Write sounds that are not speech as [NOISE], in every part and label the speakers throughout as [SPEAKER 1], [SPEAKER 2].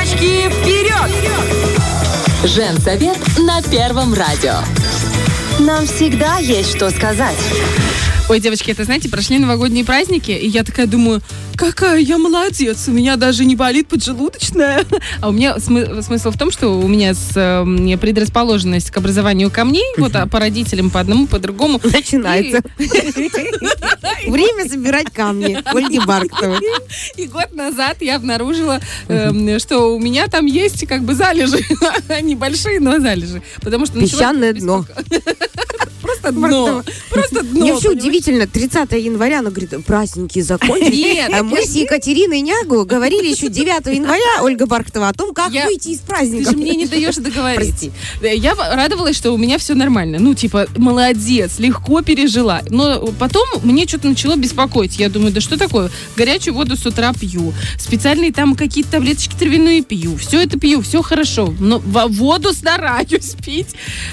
[SPEAKER 1] Девочки, вперед!
[SPEAKER 2] Женсовет на Первом радио.
[SPEAKER 3] Нам всегда есть что сказать.
[SPEAKER 4] Ой, девочки, это, знаете, прошли новогодние праздники, и я такая думаю, какая я молодец, у меня даже не болит поджелудочная. А у меня смы- смысл в том, что у меня с, э, предрасположенность к образованию камней, вот а по родителям по одному, по другому.
[SPEAKER 5] Начинается. [LAUGHS] Время собирать камни. Ольги Барктовой.
[SPEAKER 4] И год назад я обнаружила, эм, что у меня там есть как бы залежи. [LAUGHS] Небольшие, но залежи. Потому что
[SPEAKER 5] Песчаное дно. [LAUGHS]
[SPEAKER 4] Просто дно. Просто дно.
[SPEAKER 5] Мне вообще удивительно, 30 января, она говорит, праздники закончились.
[SPEAKER 4] Нет,
[SPEAKER 5] А мы с Екатериной Нягу говорили еще 9 [LAUGHS] января, Ольга Барктова, о том, как выйти из
[SPEAKER 4] Ты
[SPEAKER 5] праздника.
[SPEAKER 4] же мне не даешь договорить. Я радовалась, что у меня все нормально. Ну, типа, молодец, легко пережила. Но потом мне что-то начало беспокоить. Я думаю, да что такое? Горячую воду с утра пью. Специальные там какие-то таблеточки травяные пью. Все это пью, все хорошо. Но во- воду стараюсь пить.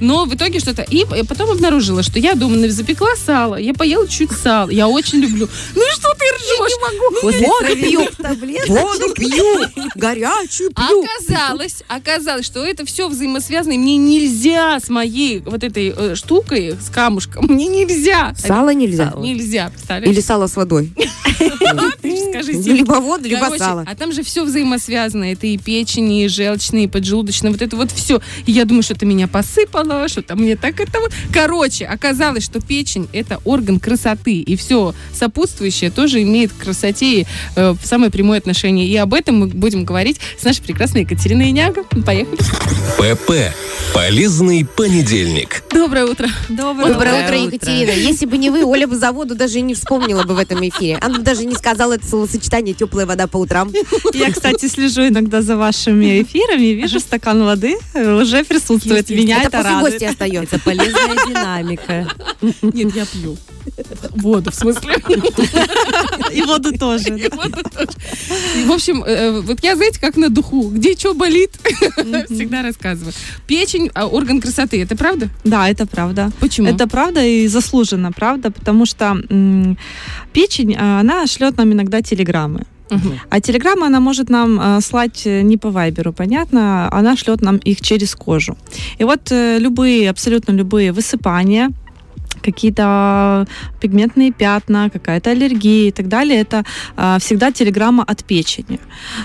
[SPEAKER 4] Но в итоге что-то... И потом обнаружила, что я дома запекла сало. Я поела чуть сала. Я очень люблю. Ну и что ты ржешь?
[SPEAKER 5] После
[SPEAKER 4] воду пью.
[SPEAKER 5] Воду пью, горячую пью.
[SPEAKER 4] Оказалось, оказалось, что это все взаимосвязано, и мне нельзя с моей вот этой э, штукой, с камушком, мне нельзя.
[SPEAKER 5] Сало нельзя.
[SPEAKER 4] Нельзя, представляешь?
[SPEAKER 5] Или сало с водой.
[SPEAKER 4] Скажи.
[SPEAKER 5] Либо воду, либо
[SPEAKER 4] Короче,
[SPEAKER 5] сало.
[SPEAKER 4] а там же все взаимосвязано. Это и печень, и желчные, и поджелудочные, вот это вот все. И я думаю, что ты меня посыпала, что-то мне так это вот. Короче, оказалось, что печень это орган красоты, и все сопутствующее тоже имеет к красоте э, самое прямое отношение. И об этом мы будем говорить с нашей прекрасной Екатериной Иняго. Поехали.
[SPEAKER 6] ПП. Полезный понедельник.
[SPEAKER 4] Доброе утро.
[SPEAKER 5] Доброе, утро, Екатерина. Если бы не вы, Оля бы за воду даже и не вспомнила бы в этом эфире. Она бы даже не сказала это словосочетание «теплая вода по утрам».
[SPEAKER 7] Я, кстати, слежу иногда за вашими эфирами, вижу стакан воды уже присутствует. Меня
[SPEAKER 5] это
[SPEAKER 7] это
[SPEAKER 5] после
[SPEAKER 7] радует.
[SPEAKER 5] гостя остается.
[SPEAKER 3] Полезная динамика.
[SPEAKER 4] Нет, я пью. Воду, в смысле.
[SPEAKER 7] И воду тоже.
[SPEAKER 4] Воду тоже. И, В общем, э, вот я, знаете, как на духу. Где что болит, всегда рассказываю. Печень, а, орган красоты, это правда?
[SPEAKER 7] Да, это правда.
[SPEAKER 4] Почему?
[SPEAKER 7] Это правда и заслуженно, правда, потому что м, печень, а, она шлет нам иногда телеграммы.
[SPEAKER 4] Мгм.
[SPEAKER 7] А телеграмма она может нам э, слать не по вайберу, понятно, она шлет нам их через кожу. И вот э, любые, абсолютно любые высыпания, какие-то пигментные пятна, какая-то аллергия и так далее, это а, всегда телеграмма от печени.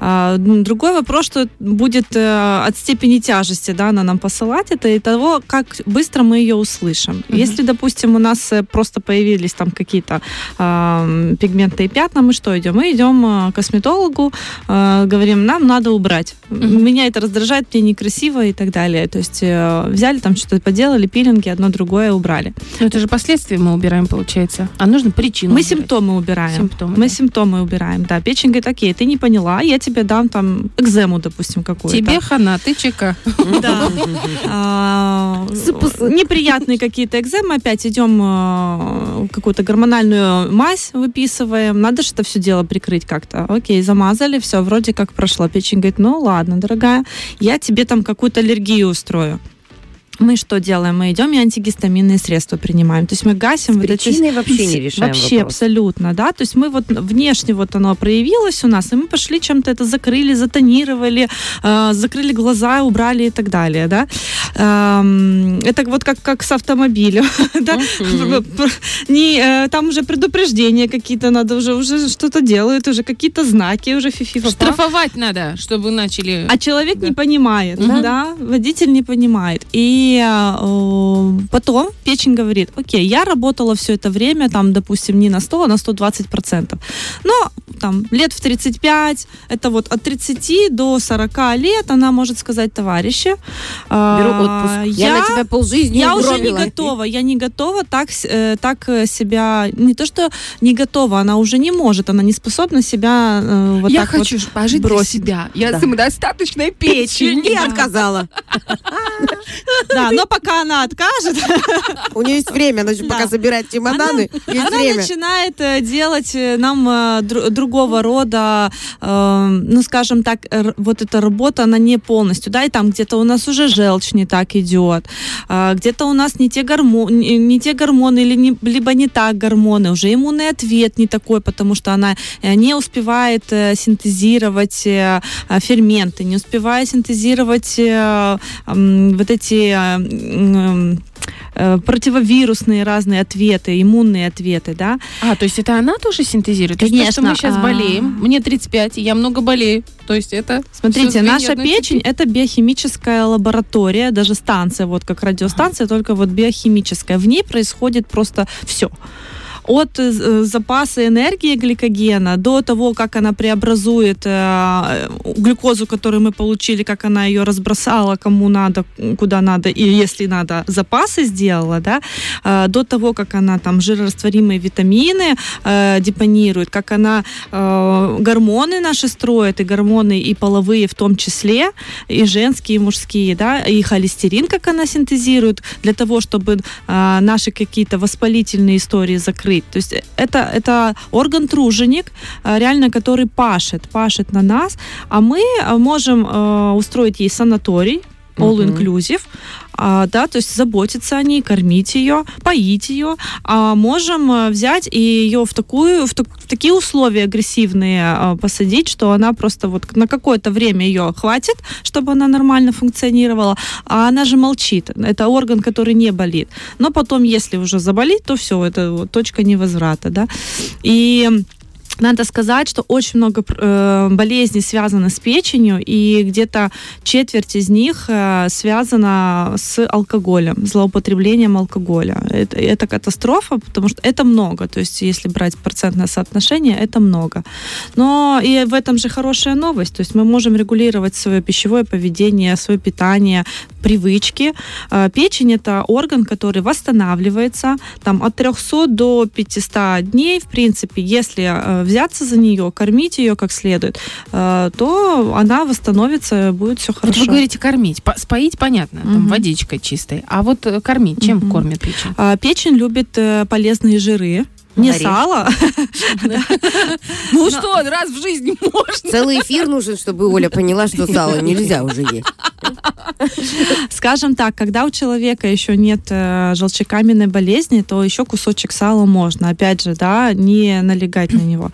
[SPEAKER 7] А, м, другой вопрос, что будет э, от степени тяжести, да, она нам посылать это и того, как быстро мы ее услышим. Если, допустим, у нас э, просто появились там какие-то а, пигментные пятна, мы что идем? Мы идем э, к косметологу, говорим, нам надо убрать.
[SPEAKER 4] Мгм.
[SPEAKER 7] Меня это раздражает, мне некрасиво и так далее. То есть взяли там что-то поделали, пилинги, одно другое убрали.
[SPEAKER 4] Ну, это же последствия мы убираем, получается. А нужно причину.
[SPEAKER 7] Мы
[SPEAKER 4] убирать.
[SPEAKER 7] симптомы убираем.
[SPEAKER 4] Симптомы,
[SPEAKER 7] Мы
[SPEAKER 4] да.
[SPEAKER 7] симптомы убираем, да. Печень говорит, окей, ты не поняла, я тебе дам там экзему, допустим, какую-то.
[SPEAKER 4] Тебе хана, ты ЧК. [LAUGHS]
[SPEAKER 7] Да. А, Неприятные какие-то экземы. Опять идем э, какую-то гормональную мазь выписываем. Надо же это все дело прикрыть как-то. Окей, замазали, все, вроде как прошло. Печень говорит, ну ладно, дорогая, я тебе там какую-то аллергию устрою. Мы что делаем? Мы идем и антигистаминные средства принимаем. То есть мы гасим вот эти
[SPEAKER 3] причиной вообще не решаем
[SPEAKER 7] Вообще
[SPEAKER 3] вопрос.
[SPEAKER 7] абсолютно, да. То есть мы вот внешне вот оно проявилось у нас, и мы пошли чем-то это закрыли, затонировали, э, закрыли глаза, убрали и так далее, да. Эм, это вот как, как с автомобилем, [LAUGHS] да. Не, э, там уже предупреждения какие-то надо, уже, уже что-то делают, уже какие-то знаки, уже фифи
[SPEAKER 4] Штрафовать надо, чтобы начали...
[SPEAKER 7] а человек не понимает, да, водитель не понимает. И э, потом печень говорит, окей, я работала все это время, там, допустим, не на 100, а на 120 процентов. Но там лет в 35, это вот от 30 до 40 лет она может сказать, товарищи,
[SPEAKER 5] Беру
[SPEAKER 7] а,
[SPEAKER 5] отпуск. Я на тебя полжизни
[SPEAKER 7] я уже не
[SPEAKER 5] угробила.
[SPEAKER 7] готова, я не готова так, э, так э, себя, не то что не готова, она уже не может, она не способна себя э, вот
[SPEAKER 4] я
[SPEAKER 7] так вот
[SPEAKER 4] хочу пожить для
[SPEAKER 7] бросить.
[SPEAKER 4] себя. Я
[SPEAKER 5] Да.
[SPEAKER 4] самодостаточная печень.
[SPEAKER 5] И отказала. [LAUGHS]
[SPEAKER 7] Да, но пока она откажет, [LAUGHS]
[SPEAKER 5] У нее есть время, она пока собирает чемоданы,
[SPEAKER 7] она начинает э, делать э, нам э, дру- другого рода, ну, скажем так, вот эта работа, она не полностью, да, и там где-то у нас уже желчь не так идет, где-то у нас не те, гормоны, не, те гормоны или не, либо не так гормоны, уже иммунный ответ не такой, потому что она не успевает синтезировать ферменты, не успевает синтезировать вот эти э, м, э, противовирусные разные ответы, иммунные ответы, да.
[SPEAKER 4] А, то есть это она тоже синтезирует? То есть то, что мы
[SPEAKER 7] Конечно,
[SPEAKER 4] сейчас
[SPEAKER 7] а.
[SPEAKER 4] болеем, мне 35, и я много болею. То есть это...
[SPEAKER 7] Смотрите, наша печень это биохимическая лаборатория, даже станция, вот как радиостанция, только вот биохимическая. В ней происходит просто все от э, запаса энергии гликогена до того, как она преобразует э, глюкозу, которую мы получили, как она ее разбросала, кому надо, куда надо, и если надо, запасы сделала, да, э, до того, как она там жирорастворимые витамины депонирует, как она гормоны наши строит, и гормоны и половые в том числе, и женские, и мужские, да, и холестерин, как она синтезирует, для того, чтобы наши какие-то воспалительные истории закрыть. То есть это, это орган-труженик, э, реально, который пашет, пашет на нас, а мы э, можем э, устроить ей санаторий, all inclusive, а, да, то есть заботиться о ней, кормить ее, поить ее, а можем э, взять и ее в такую, в, так- в такие условия агрессивные а, посадить, что она просто вот на какое-то время ее хватит, чтобы она нормально функционировала, а она же молчит. Это орган, который не болит. Но потом, если уже заболит, то все, это вот точка невозврата, да. И надо сказать, что очень много э, болезней связано с печенью, и где-то четверть из них э, связана с алкоголем, злоупотреблением алкоголя. Это, это катастрофа, потому что это много. То есть, если брать процентное соотношение, это много. Но и в этом же хорошая новость. То есть мы можем регулировать свое пищевое поведение, свое питание, привычки. Э, Печень это орган, который восстанавливается там, от 300 до 500 дней, в принципе, если э, взяться за нее, кормить ее как следует, э, то она восстановится, будет все
[SPEAKER 4] Вот
[SPEAKER 7] хорошо.
[SPEAKER 4] вы говорите кормить. По- споить, понятно, там водичкой чистой. А вот э, кормить, чем
[SPEAKER 7] Мгм.
[SPEAKER 4] кормят печень?
[SPEAKER 7] А, Печень любит э, полезные жиры. Не
[SPEAKER 5] Орешки.
[SPEAKER 7] сало, [LAUGHS]
[SPEAKER 4] Ну что, раз в жизни можно.
[SPEAKER 5] Целый эфир нужен, чтобы Оля поняла, что сало [LAUGHS] нельзя уже есть.
[SPEAKER 7] скажем так, когда у человека еще нет э, желчекаменной болезни, то еще кусочек сала можно. Опять же, да, не налегать на него.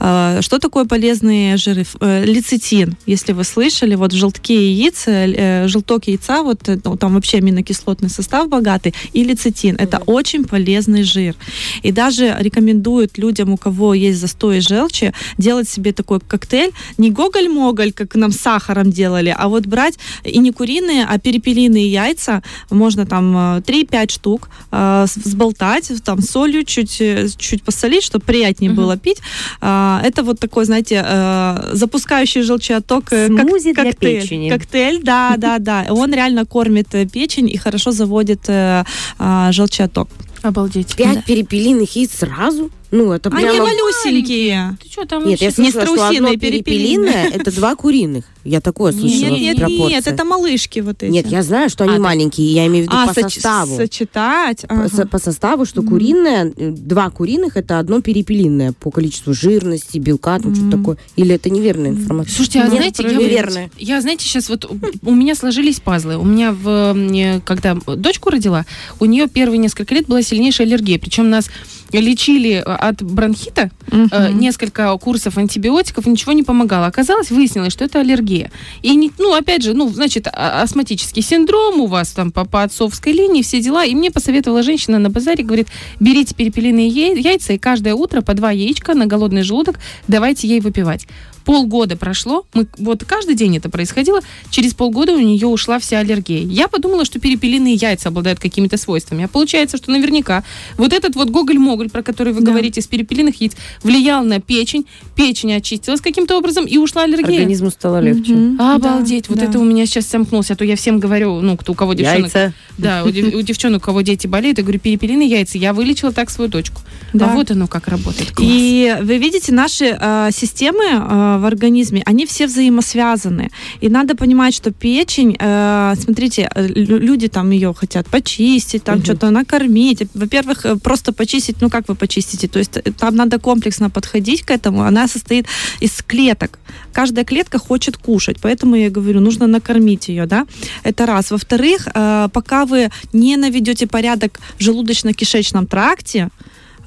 [SPEAKER 7] Э, что такое полезные жиры? Э, лецитин, если вы слышали, вот в желтке яиц, э, желток яйца, вот ну, там вообще аминокислотный состав богатый, и лецитин. Это очень полезный жир. И даже рекомендуют людям, у кого есть застой желчи, делать себе такой коктейль, не гоголь-моголь, как нам с сахаром делали, а вот брать и не куриные, а перепелиные яйца, можно там э, 3-5 штук, э, взболтать, там солью чуть, э, чуть посолить, чтобы приятнее
[SPEAKER 4] Мгм.
[SPEAKER 7] было пить. А, Это вот такой, знаете, э, запускающий желчеоток э, как-
[SPEAKER 5] Смузи для
[SPEAKER 7] коктейль.
[SPEAKER 5] печени.
[SPEAKER 7] Коктейль, да, да, да. Он реально кормит э, печень и хорошо заводит э, а, желчеоток.
[SPEAKER 4] Обалдеть.
[SPEAKER 5] Пять перепелиных яиц сразу? Ну, это
[SPEAKER 7] Они
[SPEAKER 5] прямо...
[SPEAKER 7] малюсенькие.
[SPEAKER 4] Ты что там
[SPEAKER 5] Нет, я
[SPEAKER 4] вообще?
[SPEAKER 7] Не
[SPEAKER 5] слышала, что одно
[SPEAKER 7] страусиные, перепелиные.
[SPEAKER 5] перепелиное, это два куриных. Я такое слышала
[SPEAKER 7] Нет, нет, нет, это малышки вот эти.
[SPEAKER 5] Нет, я знаю, что
[SPEAKER 4] А,
[SPEAKER 5] они
[SPEAKER 4] то-
[SPEAKER 5] маленькие, я имею в виду
[SPEAKER 7] а,
[SPEAKER 5] по
[SPEAKER 7] соч-
[SPEAKER 5] составу.
[SPEAKER 7] сочетать.
[SPEAKER 5] По,
[SPEAKER 7] ага.
[SPEAKER 5] со- по составу, что куриное, э, два куриных это одно перепелиное по количеству жирности, белка, там что-то такое. Или это неверная информация?
[SPEAKER 4] Слушайте, а
[SPEAKER 5] Нет,
[SPEAKER 4] знаете, я, знаете, сейчас вот у- меня сложились пазлы. У меня, в, мне, когда дочку родила, у нее первые несколько лет была сильнейшая аллергия. Причем нас лечили от бронхита,
[SPEAKER 7] Мгм.
[SPEAKER 4] э, несколько курсов антибиотиков, ничего не помогало. Оказалось, выяснилось, что это аллергия. И, не, ну, опять же, ну, значит, а- астматический синдром у вас там по, по отцовской линии, все дела. И мне посоветовала женщина на базаре, говорит, берите перепелиные яй- яйца и каждое утро по два яичка на голодный желудок давайте ей выпивать. Полгода прошло, мы, вот каждый день это происходило, через полгода у нее ушла вся аллергия. Я подумала, что перепелиные яйца обладают какими-то свойствами. А получается, что наверняка вот этот вот гоголь-моголь, про который вы
[SPEAKER 7] Да.
[SPEAKER 4] говорите, с перепелиных яиц, влиял на печень, печень очистилась каким-то образом и ушла аллергия.
[SPEAKER 5] Организму стало легче.
[SPEAKER 7] Мгм.
[SPEAKER 4] Обалдеть,
[SPEAKER 7] Да,
[SPEAKER 4] вот
[SPEAKER 7] да.
[SPEAKER 4] это у меня сейчас сомкнулся, а то я всем говорю, ну, кто, у кого девчонок,
[SPEAKER 5] Яйца.
[SPEAKER 4] да, у, у девчонок, у кого дети болеют, я говорю, перепелиные яйца, я вылечила так свою дочку.
[SPEAKER 7] Да.
[SPEAKER 4] А вот оно как работает. Класс.
[SPEAKER 7] И вы видите, наши э, системы э, в организме, они все взаимосвязаны. И надо понимать, что печень, э, смотрите, э, лю- люди там ее хотят почистить, там что-то накормить. Во-первых, э, просто почистить, ну как вы почистите? То есть э, там надо комплексно подходить к этому. Она состоит из клеток. Каждая клетка хочет кушать, поэтому я говорю, нужно накормить ее, да? Это раз. Во-вторых, э, пока вы не наведете порядок в желудочно-кишечном тракте,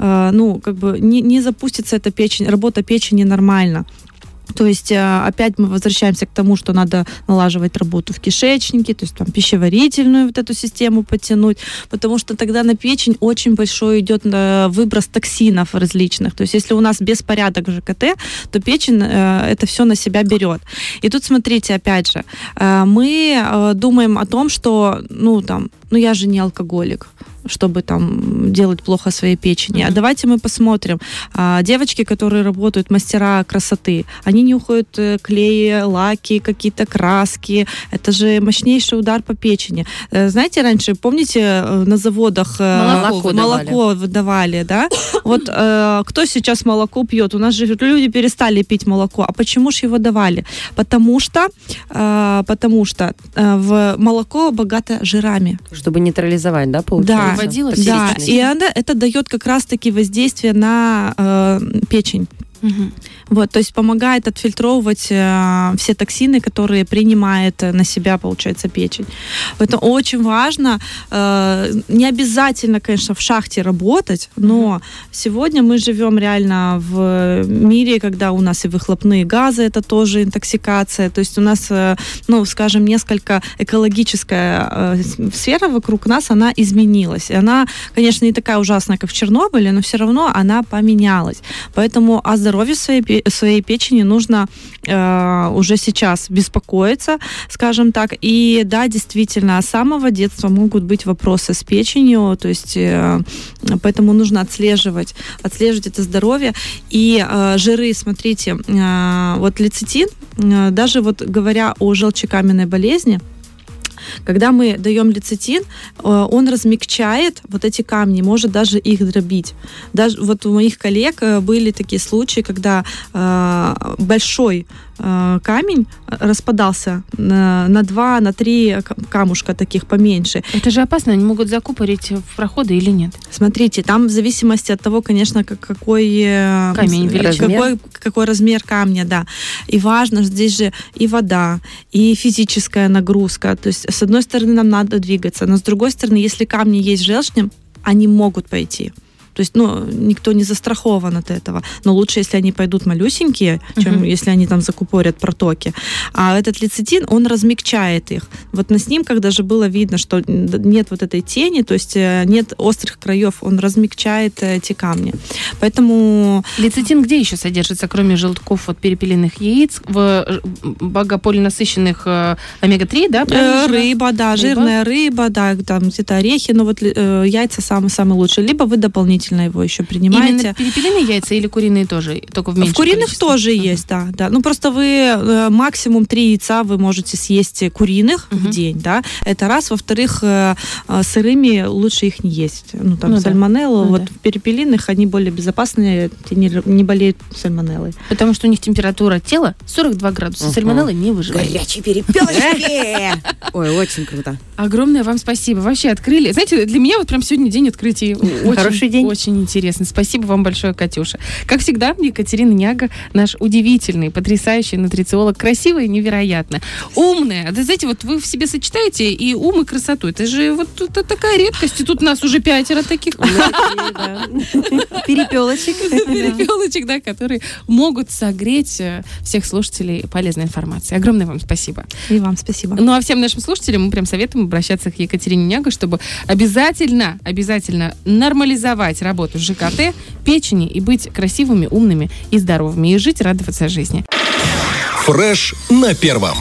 [SPEAKER 7] ну, как бы не, не запустится эта печень, работа печени нормально. То есть э, опять мы возвращаемся к тому, что надо налаживать работу в кишечнике, то есть там пищеварительную вот эту систему подтянуть, потому что тогда на печень очень большой идет э, выброс токсинов различных. То есть если у нас беспорядок ЖКТ, то печень э, это все на себя берет. И тут смотрите, опять же, мы думаем о том, что, ну там, ну я же не алкоголик чтобы там делать плохо своей печени. А давайте мы посмотрим. А, девочки, которые работают, мастера красоты, они нюхают э, клеи, лаки, какие-то краски. Это же мощнейший удар по печени. Э, Знаете, раньше, помните, э, на заводах
[SPEAKER 5] Молоко
[SPEAKER 7] молоко выдавали, да? [COUGHS] Вот э, кто сейчас молоко пьет? У нас же люди перестали пить молоко. А почему же его давали? Потому что, э, потому что э, в молоко богато жирами.
[SPEAKER 5] Чтобы нейтрализовать, да, получается?
[SPEAKER 7] Да,
[SPEAKER 4] Токсичность.
[SPEAKER 7] и она, это дает как раз-таки воздействие на э, печень.
[SPEAKER 4] Мгм.
[SPEAKER 7] Вот, то есть помогает отфильтровывать э, все токсины, которые принимает э, на себя, получается, печень. Это очень важно. Э, не обязательно, конечно, в шахте работать, но сегодня мы живем реально в мире, когда у нас и выхлопные газы, это тоже интоксикация. То есть у нас, э, ну, скажем, несколько экологическая э, сфера вокруг нас, она изменилась. И она, конечно, не такая ужасная, как в Чернобыле, но все равно она поменялась. Поэтому о здоровье своей, своей печени нужно э, уже сейчас беспокоиться, скажем так. И да, действительно, с самого детства могут быть вопросы с печенью, то есть э, поэтому нужно отслеживать, отслеживать это здоровье. И э, жиры, смотрите, э, вот лецитин, э, даже вот говоря о желчекаменной болезни, когда мы даем лецитин, э, он размягчает вот эти камни, может даже их дробить. Даже вот у моих коллег э, были такие случаи, когда э, большой камень распадался на, на два, на три камушка таких поменьше.
[SPEAKER 4] Это же опасно, они могут закупорить в проходы или нет?
[SPEAKER 7] Смотрите, там в зависимости от того, конечно, как- какой э,
[SPEAKER 4] Камень, величина.
[SPEAKER 7] какой, какой размер камня, да. И важно, здесь же и вода, и физическая нагрузка. То есть, с одной стороны, нам надо двигаться, но с другой стороны, если камни есть в желчном, они могут пойти. То есть, ну, никто не застрахован от этого. Но лучше, если они пойдут малюсенькие, чем
[SPEAKER 4] Мгм.
[SPEAKER 7] если они там закупорят протоки. А этот лецитин, он размягчает их. Вот на снимках даже было видно, что нет вот этой тени, то есть э, нет острых краев, он размягчает э, эти камни. Поэтому
[SPEAKER 4] Лецитин где еще содержится, кроме желтков от перепелиных яиц, в э, богополинасыщенных э, омега-3, да?
[SPEAKER 7] э, рыба, да, жирная рыба, да, там где-то орехи, но вот э, яйца самые-самые лучшие. Либо вы дополнительно его еще принимаете.
[SPEAKER 4] Именно перепелиные яйца или куриные тоже? Только в
[SPEAKER 7] В куриных
[SPEAKER 4] количестве?
[SPEAKER 7] тоже
[SPEAKER 4] Мгм.
[SPEAKER 7] есть, да, да. Ну просто вы э, максимум три яйца вы можете съесть куриных в
[SPEAKER 4] Мгм.
[SPEAKER 7] день, да. Это раз. Во-вторых, э, э, сырыми лучше их не есть. Ну там
[SPEAKER 4] Ну да.
[SPEAKER 7] сальмонеллу.
[SPEAKER 4] Ну
[SPEAKER 7] вот
[SPEAKER 4] да.
[SPEAKER 7] в перепелиных они более безопасные, не, не болеют сальмонеллой.
[SPEAKER 4] Потому что у них температура тела 42 градуса.
[SPEAKER 5] Мгм.
[SPEAKER 4] Сальмонелла не выживает.
[SPEAKER 5] Горячие перепелочки! [LAUGHS] Ой, очень круто.
[SPEAKER 4] Огромное вам спасибо. Вообще открыли. Знаете, для меня вот прям сегодня день открытий. Очень,
[SPEAKER 5] Хороший день.
[SPEAKER 4] Очень интересно. Спасибо вам большое, Катюша. Как всегда, Екатерина Няга, наш удивительный, потрясающий нутрициолог. Красивая и невероятно. Умная. Да, знаете, вот вы в себе сочетаете и ум, и красоту. Это же вот это такая редкость. И тут нас уже пятеро таких [LAUGHS]
[SPEAKER 5] Перепелочек. [LAUGHS]
[SPEAKER 4] перепелочек, да, которые могут согреть э, всех слушателей полезной информацией. Огромное вам спасибо.
[SPEAKER 7] И вам спасибо.
[SPEAKER 4] Ну а всем нашим слушателям мы прям советуем обращаться к Екатерине Няго, чтобы обязательно, обязательно нормализовать работу ЖКТ, печени и быть красивыми, умными и здоровыми. И жить, радоваться жизни.
[SPEAKER 6] Фреш на первом.